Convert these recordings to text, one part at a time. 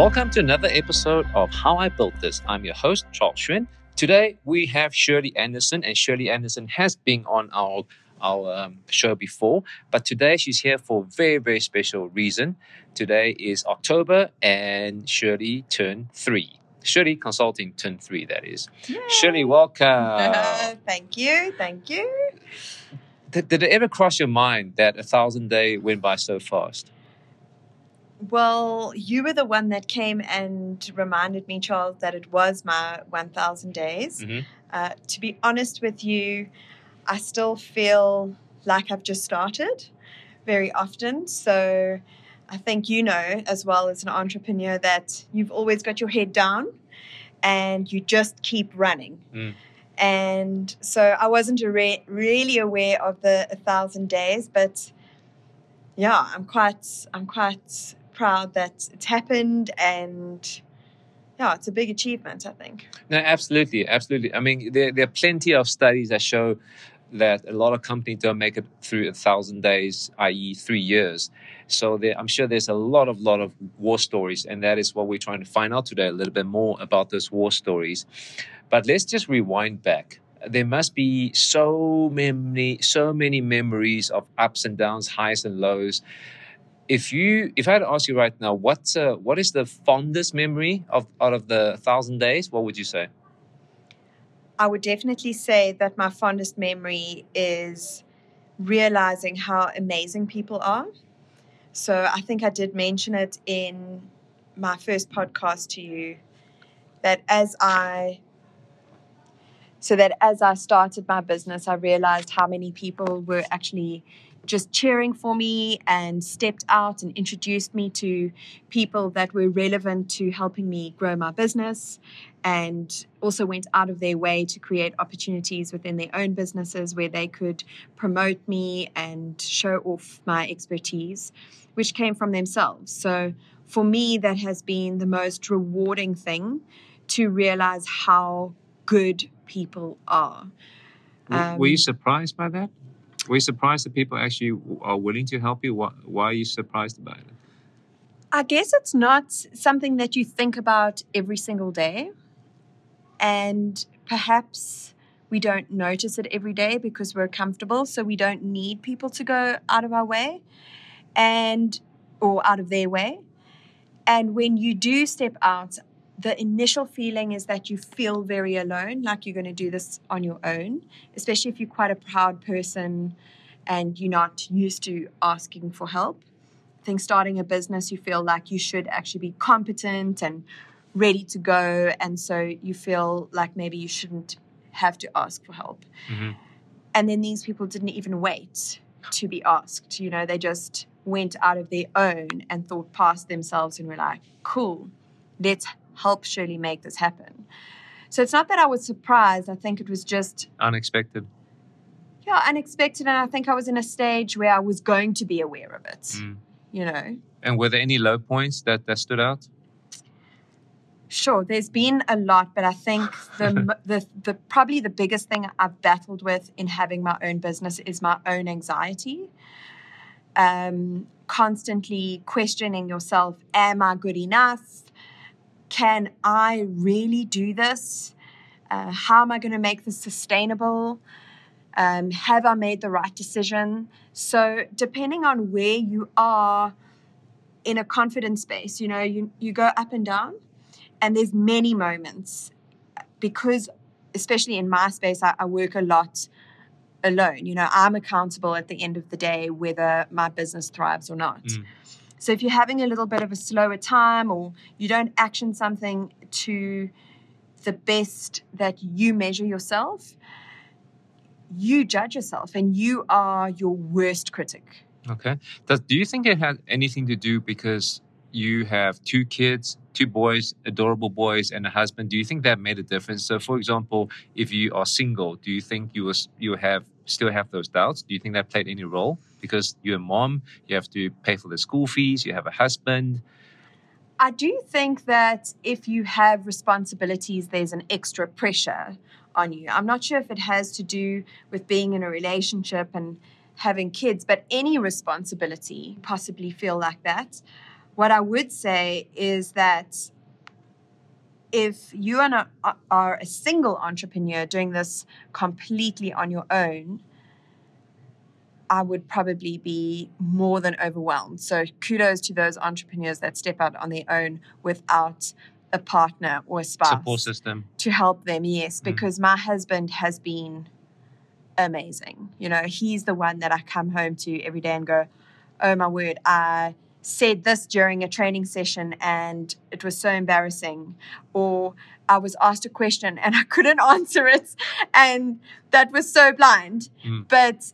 Welcome to another episode of How I Built This. I'm your host, Charles Schwinn. Today we have Shirley Anderson, and Shirley Anderson has been on our our um, show before, but today she's here for a very very special reason. Today is October, and Shirley turned three. Shirley Consulting turned three. That is. Shirley, welcome. thank you, thank you. Did, did it ever cross your mind that a thousand day went by so fast? Well, you were the one that came and reminded me, Charles, that it was my 1,000 days. Mhm. Uh, to be honest with you, I still feel like I've just started very often. So I think you know, as well as an entrepreneur, that you've always got your head down and you just keep running. Mm. And so I wasn't re- really aware of the 1,000 days, but yeah, I'm quite, I'm quite proud that it's happened and yeah, it's a big achievement, I think. No, absolutely, absolutely. I mean, there, there are plenty of studies that show that a lot of companies don't make it through a thousand days, i.e., three years. So there, I'm sure there's a lot of lot of war stories, and that is what we're trying to find out today a little bit more about those war stories. But let's just rewind back. There must be so many, so many memories of ups and downs, highs and lows. If you, if I had to ask you right now, what's uh, what is the fondest memory of out of the thousand days? What would you say? I would definitely say that my fondest memory is realizing how amazing people are. So I think I did mention it in my first podcast to you that as I so that as I started my business, I realized how many people were actually just cheering for me and stepped out and introduced me to people that were relevant to helping me grow my business and also went out of their way to create opportunities within their own businesses where they could promote me and show off my expertise, which came from themselves. So for me, that has been the most rewarding thing to realize how good people are. W- were you Um, surprised by that? Were you surprised that people actually are willing to help you? Why, why are you surprised about it? I guess it's not something that you think about every single day. And perhaps we don't notice it every day because we're comfortable. So we don't need people to go out of our way and or out of their way. And when you do step out, the initial feeling is that you feel very alone, like you're going to do this on your own, especially if you're quite a proud person and you're not used to asking for help. I think starting a business, you feel like you should actually be competent and ready to go. And so you feel like maybe you shouldn't have to ask for help. Mhm. And then these people didn't even wait to be asked. You know, they just went out of their own and thought past themselves and were like, cool, let's help Shirley make this happen. So it's not that I was surprised. I think it was just Unexpected. yeah, unexpected. And I think I was in a stage where I was going to be aware of it, Mm. you know. And were there any low points that, that stood out? Sure, there's been a lot, but I think the, the the probably the biggest thing I've battled with in having my own business is my own anxiety. Um, constantly questioning yourself: Am I good enough? Can I really do this? Uh, how am I going to make this sustainable? Um, have I made the right decision? So, depending on where you are in a confidence space, you know, you, you go up and down and there's many moments because especially in my space I, I work a lot alone you know i'm accountable at the end of the day whether my business thrives or not Mm. So if you're having a little bit of a slower time or you don't action something to the best that you measure yourself you judge yourself and you are your worst critic Okay. Does, do you think it had anything to do because you have two kids, two boys, adorable boys, and a husband? Do you think that made a difference? So, for example, if you are single, do you think you was you have still have those doubts? Do you think that played any role? Because you're a mom, you have to pay for the school fees, you have a husband. I do think that if you have responsibilities, there's an extra pressure on you. I'm not sure if it has to do with being in a relationship and having kids, but any responsibility possibly feel like that. what I would say is that if you are, not, are a single entrepreneur doing this completely on your own, I would probably be more than overwhelmed. So kudos to those entrepreneurs that step out on their own without a partner or a spouse Support system. to help them. Yes, Mm. because my husband has been amazing. You know, he's the one that I come home to every day and go, "Oh my word, I said this during a training session and it was so embarrassing." Or I was asked a question and I couldn't answer it and that was so blind. Mm. But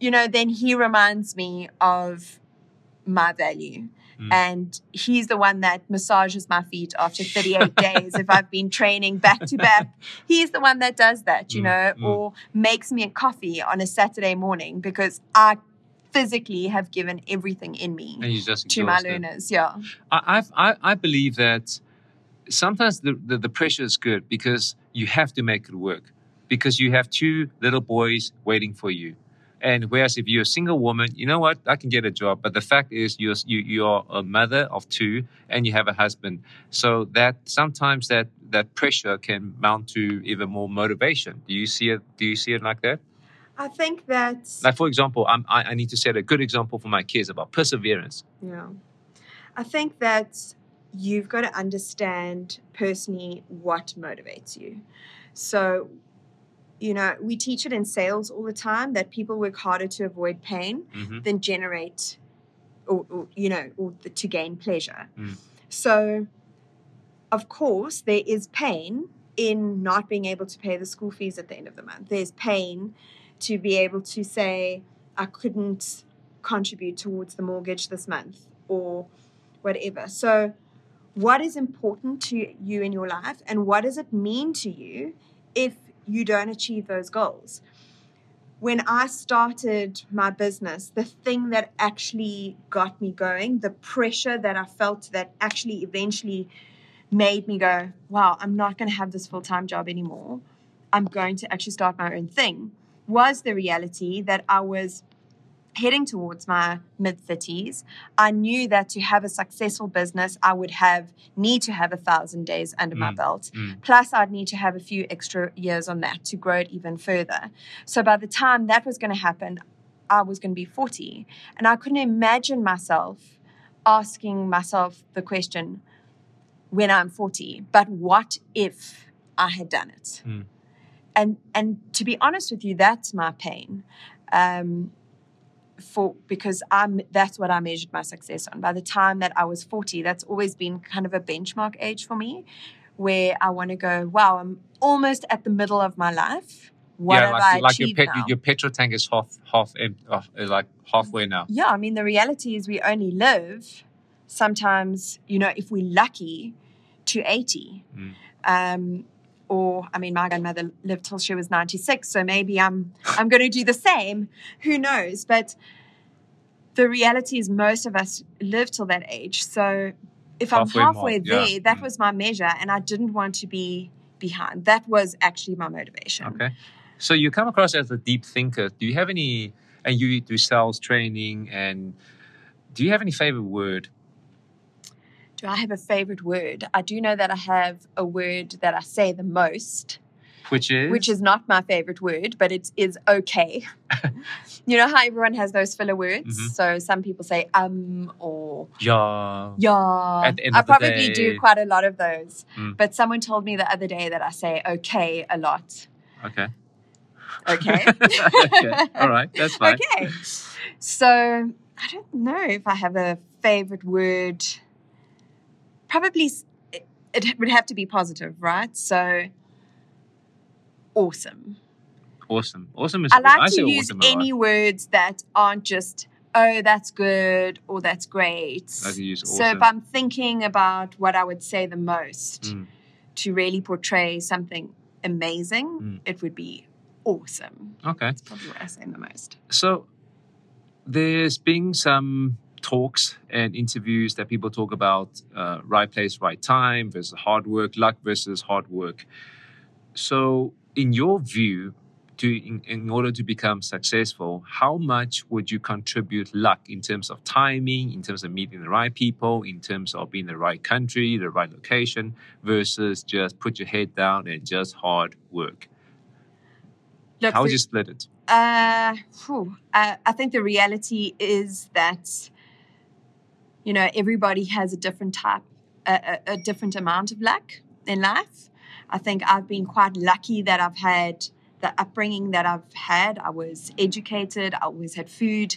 you know, then he reminds me of my value. Mm. And he's the one that massages my feet after 38 days if I've been training back to back. He's the one that does that, you Mm, know, mm. or makes me a coffee on a Saturday morning because I physically have given everything in me And you just to my learners. Yeah. I, I, I believe that sometimes the, the, the pressure is good because you have to make it work because you have two little boys waiting for you. And whereas if you're a single woman, you know what, I can get a job. But the fact is, you're you you're a mother of two, and you have a husband. So that sometimes that that pressure can mount to even more motivation. Do you see it? Do you see it like that? I think that, Like for example, I'm, I I need to set a good example for my kids about perseverance. yeah. I think that you've got to understand personally what motivates you. So, you know, we teach it in sales all the time that people work harder to avoid pain hmm than generate or, or you know or the, to gain pleasure. Mm. so of course there is pain in not being able to pay the school fees at the end of the month. There's pain to be able to say i couldn't contribute towards the mortgage this month or whatever. So what is important to you in your life and what does it mean to you if you don't achieve those goals when I started my business, the thing that actually got me going, the pressure that I felt that actually eventually made me go, wow, I'm not going to have this full time job anymore. I'm going to actually start my own thing, was the reality that I was heading towards my mid 30s. I knew that to have a successful business, I would have need to have a thousand days under my Mm, belt. mm. Plus, I'd need to have a few extra years on that to grow it even further. So by the time that was going to happen, I was going to be 40. And I couldn't imagine myself asking myself the question when I'm 40, but what if I had done it? Mm. And and to be honest with you, that's my pain. Um, for because I'm that's what I measured my success on. By the time that I was 40, that's always been kind of a benchmark age for me where I want to go, wow, I'm almost at the middle of my life. What yeah, have like, I like your pet, now? your petrol tank is half half uh, like halfway now. Yeah, I mean, the reality is we only live sometimes, you know, if we're lucky, to 80. Mm. Um, or, I mean, my grandmother lived till she was 96, so maybe I'm I'm going to do the same. Who knows? But the reality is most of us live till that age. So if Halfway I'm halfway yeah. there, that Mm. was my measure, and I didn't want to be behind. That was actually my motivation. Okay. So you come across as a deep thinker. Do you have any, and you do sales training, and do you have any favorite word? Do I have a favorite word? I do know that I have a word that I say the most, Which is? which is not my favorite word, but it is okay. you know how everyone has those filler words? Mhm. So some people say um or yeah. yeah. At the end I of the probably do quite a lot of those. Mm. But someone told me the other day that I say okay a lot. Okay. Okay. okay. All right. That's fine. Okay. So I don't know if I have a favorite word. Probably it, it would have to be positive, right? So awesome. Awesome. Awesome is I like I to use awesome any words that aren't just oh that's good or that's great. I like to use So if. I'm thinking about what I would say the most Mm. to really portray something amazing, Mm. it would be awesome. Okay. That's probably what I say the most. So there's been some talks and interviews that people talk about uh, right place, right time versus hard work, luck versus hard work. So, in your view, to in, in order to become successful, how much would you contribute luck in terms of timing, in terms of meeting the right people, in terms of being the right country, the right location, versus just put your head down and just hard work? Look, how would you split it? Uh, phew, uh, I think the reality is that, you know, everybody has a different type, a, a, a different amount of luck in life. I think I've been quite lucky that I've had the upbringing that I've had. I was educated, I always had food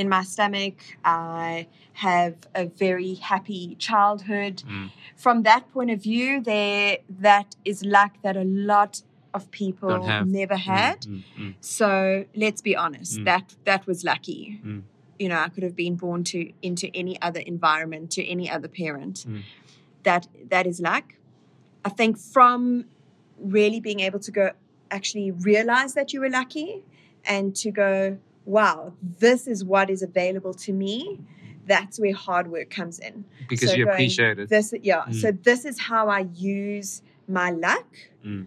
in my stomach, I have a very happy childhood. Mm. From that point of view, there that is luck that a lot of people have. never had. Mm, mm, mm. So let's be honest, Mm. that that was lucky. You know, I could have been born to into any other environment, to any other parent. Mm. That that is luck. I think from really being able to go actually realize that you were lucky and to go, wow, this is what is available to me. That's where hard work comes in. Because So you going, appreciate it. This, yeah. Mm. So this is how I use my luck. Mm.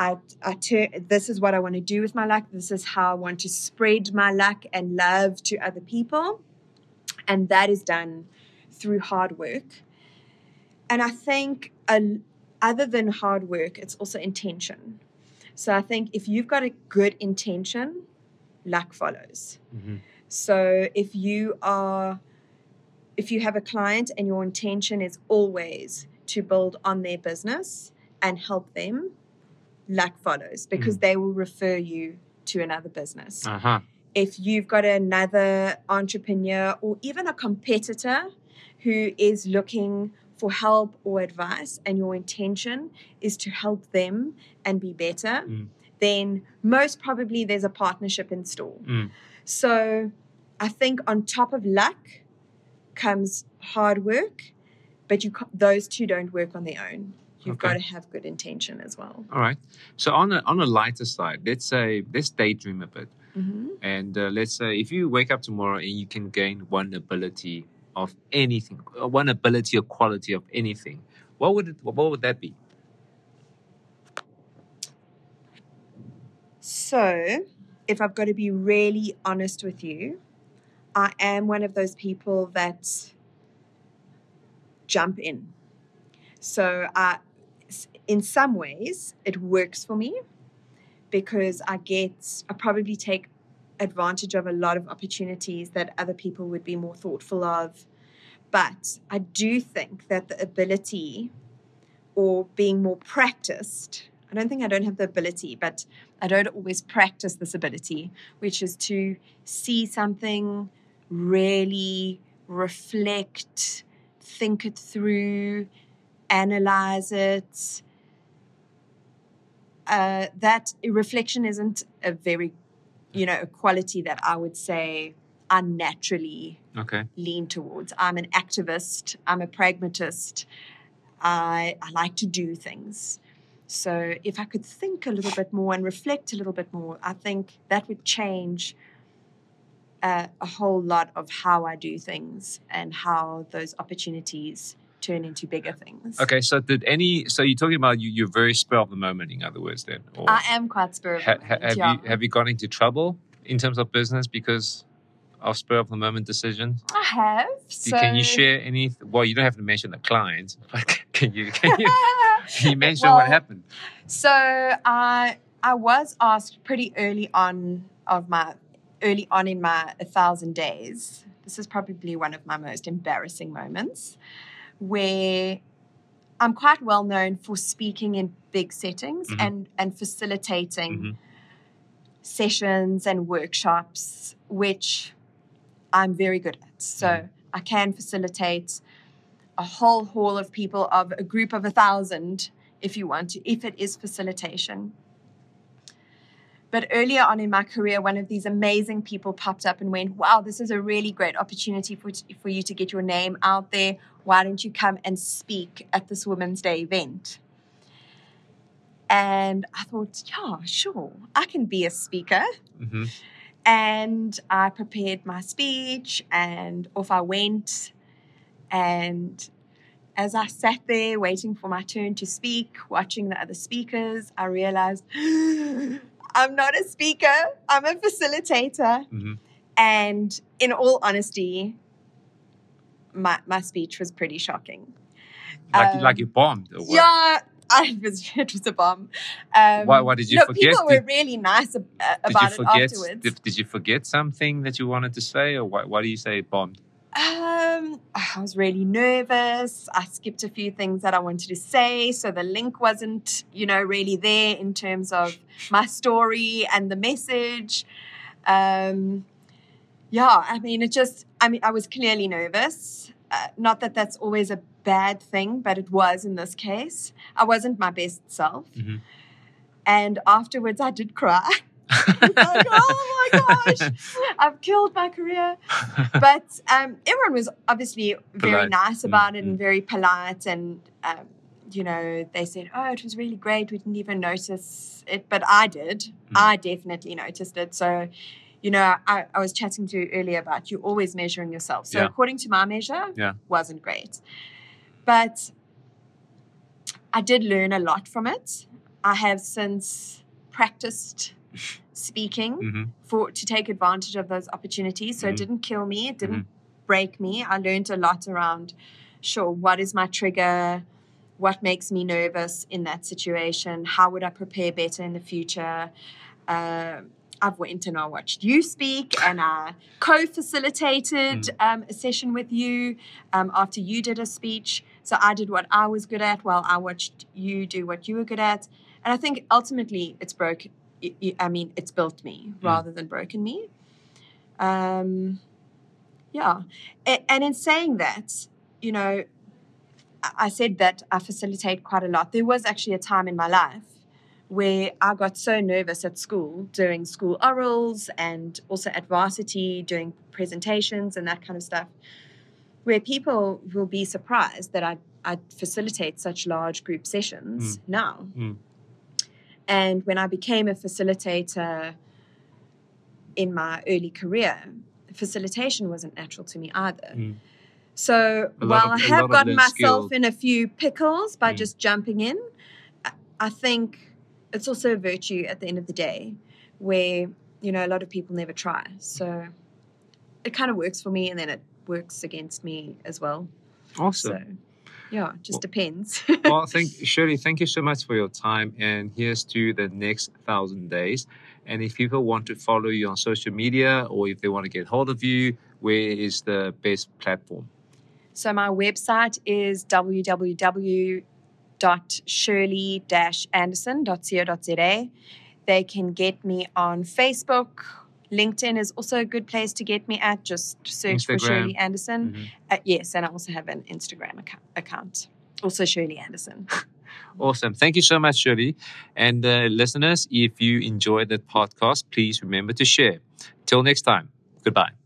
I, I turn, this is what I want to do with my luck. This is how I want to spread my luck and love to other people. And that is done through hard work. And I think, uh, other than hard work, it's also intention. So I think if you've got a good intention, luck follows. Mhm. So if you are, if you have a client and your intention is always to build on their business and help them, luck follows because they will refer you to another business. Uh-huh. If you've got another entrepreneur or even a competitor who is looking for help or advice and your intention is to help them and be better, Mm. then most probably there's a partnership in store. Mm. So I think on top of luck comes hard work, but you those two don't work on their own. You've Okay. got to have good intention as well. All right. So on a on a lighter side, let's say let's daydream a bit. Mm-hmm. And uh, let's say if you wake up tomorrow and you can gain one ability of anything, uh, one ability or quality of anything, what would it, what would that be? So, if I've got to be really honest with you, I am one of those people that jump in. So, I, in some ways, it works for me because I get, I probably take advantage of a lot of opportunities that other people would be more thoughtful of. But I do think that the ability or being more practiced, I don't think I don't have the ability, but I don't always practice this ability, which is to see something, really reflect, think it through, analyze it. Uh, that reflection isn't a very, you know, a quality that I would say I naturally Okay. lean towards. I'm an activist, I'm a pragmatist. I, I like to do things. So if I could think a little bit more and reflect a little bit more, I think that would change uh, a whole lot of how I do things and how those opportunities turn into bigger things. Okay. So did any? So you're talking about you? You're very spur of the moment. In other words, then, or I am quite spur of the ha- ha- moment, have yeah. you have you gone into trouble in terms of business because of spur of the moment decisions? I have. So... Can you share any? Well, you don't have to mention the client, but can you? Can you? Can you mention Well, what happened? So I I was asked pretty early on of my early on in my a thousand days. This is probably one of my most embarrassing moments, where I'm quite well known for speaking in big settings Mhm. and and facilitating Mhm. sessions and workshops, which I'm very good at. So Mhm. I can facilitate a whole hall of people of a group of a thousand if you want to, if it is facilitation. But earlier on in my career, one of these amazing people popped up and went, Wow, this is a really great opportunity for, for you to get your name out there. Why don't you come and speak at this Women's Day event? And I thought, Yeah, sure, I can be a speaker. hmm And I prepared my speech and off I went. And as I sat there waiting for my turn to speak, watching the other speakers, I realized I'm not a speaker, I'm a facilitator. Mhm. And in all honesty, my, my speech was pretty shocking. Like, Um, like you bombed. Or? Yeah, I, was, it was a bomb. Um, Why- why did you no, forget? People were really nice ab- Did about you it forget? afterwards. Did, did you forget something that you wanted to say, or why, why do you say bombed? Um, I was really nervous. I skipped a few things that I wanted to say, so the link wasn't, you know, really there in terms of my story and the message. Um, yeah, I mean, it just, I mean, I was clearly nervous. Uh, not that that's always a bad thing, but it was in this case. I wasn't my best self. Mhm. And afterwards, I did cry. like, oh my gosh, I've killed my career. But um, everyone was obviously very Polite. nice about it Mm, and very polite and um, you know they said oh it was really great. We didn't even notice it. But i did. Mm. i definitely noticed it. So you know I, I was chatting to you earlier about you always measuring yourself. So Yeah. according to my measure Yeah. wasn't great. But i did learn a lot from it. I have since practiced speaking hmm for to take advantage of those opportunities. So Mhm. it didn't kill me, it didn't Mm-hmm. break me. I learned a lot around sure, what is my trigger? What makes me nervous in that situation? How would I prepare better in the future? Uh, I've went and I watched you speak, and I co-facilitated Mm. um, a session with you um, after you did a speech. So I did what I was good at, while I watched you do what you were good at. And I think ultimately, it's broke. Y- y- I mean, it's built me rather than broken me. Um, yeah, A- and in saying that, you know, I said that I facilitate quite a lot. There was actually a time in my life where I got so nervous at school doing school orals and also at varsity doing presentations and that kind of stuff, where people will be surprised that I, I facilitate such large group sessions now. Mm. And when I became a facilitator in my early career, facilitation wasn't natural to me either. Mm. So A while of- I have gotten myself in a few pickles by Mm. just jumping in, I- I think it's also a virtue at the end of the day where, you know, a lot of people never try. So it kind of works for me and then it works against me as well. Awesome. So yeah, it just Well- depends. well, thank Shirley, thank you so much for your time. And here's to the next thousand days. And if people want to follow you on social media or if they want to get hold of you, where is the best platform? So my website is www.shirley-anderson.co.za. They can get me on Facebook. LinkedIn is also a good place to get me at. Just search for Shirley Anderson. Mhm. Uh, yes, and I also have an Instagram account. account. Also Shirley Anderson. Awesome. Thank you so much, Shirley. And uh, listeners, if you enjoyed the podcast, please remember to share. Till next time, goodbye.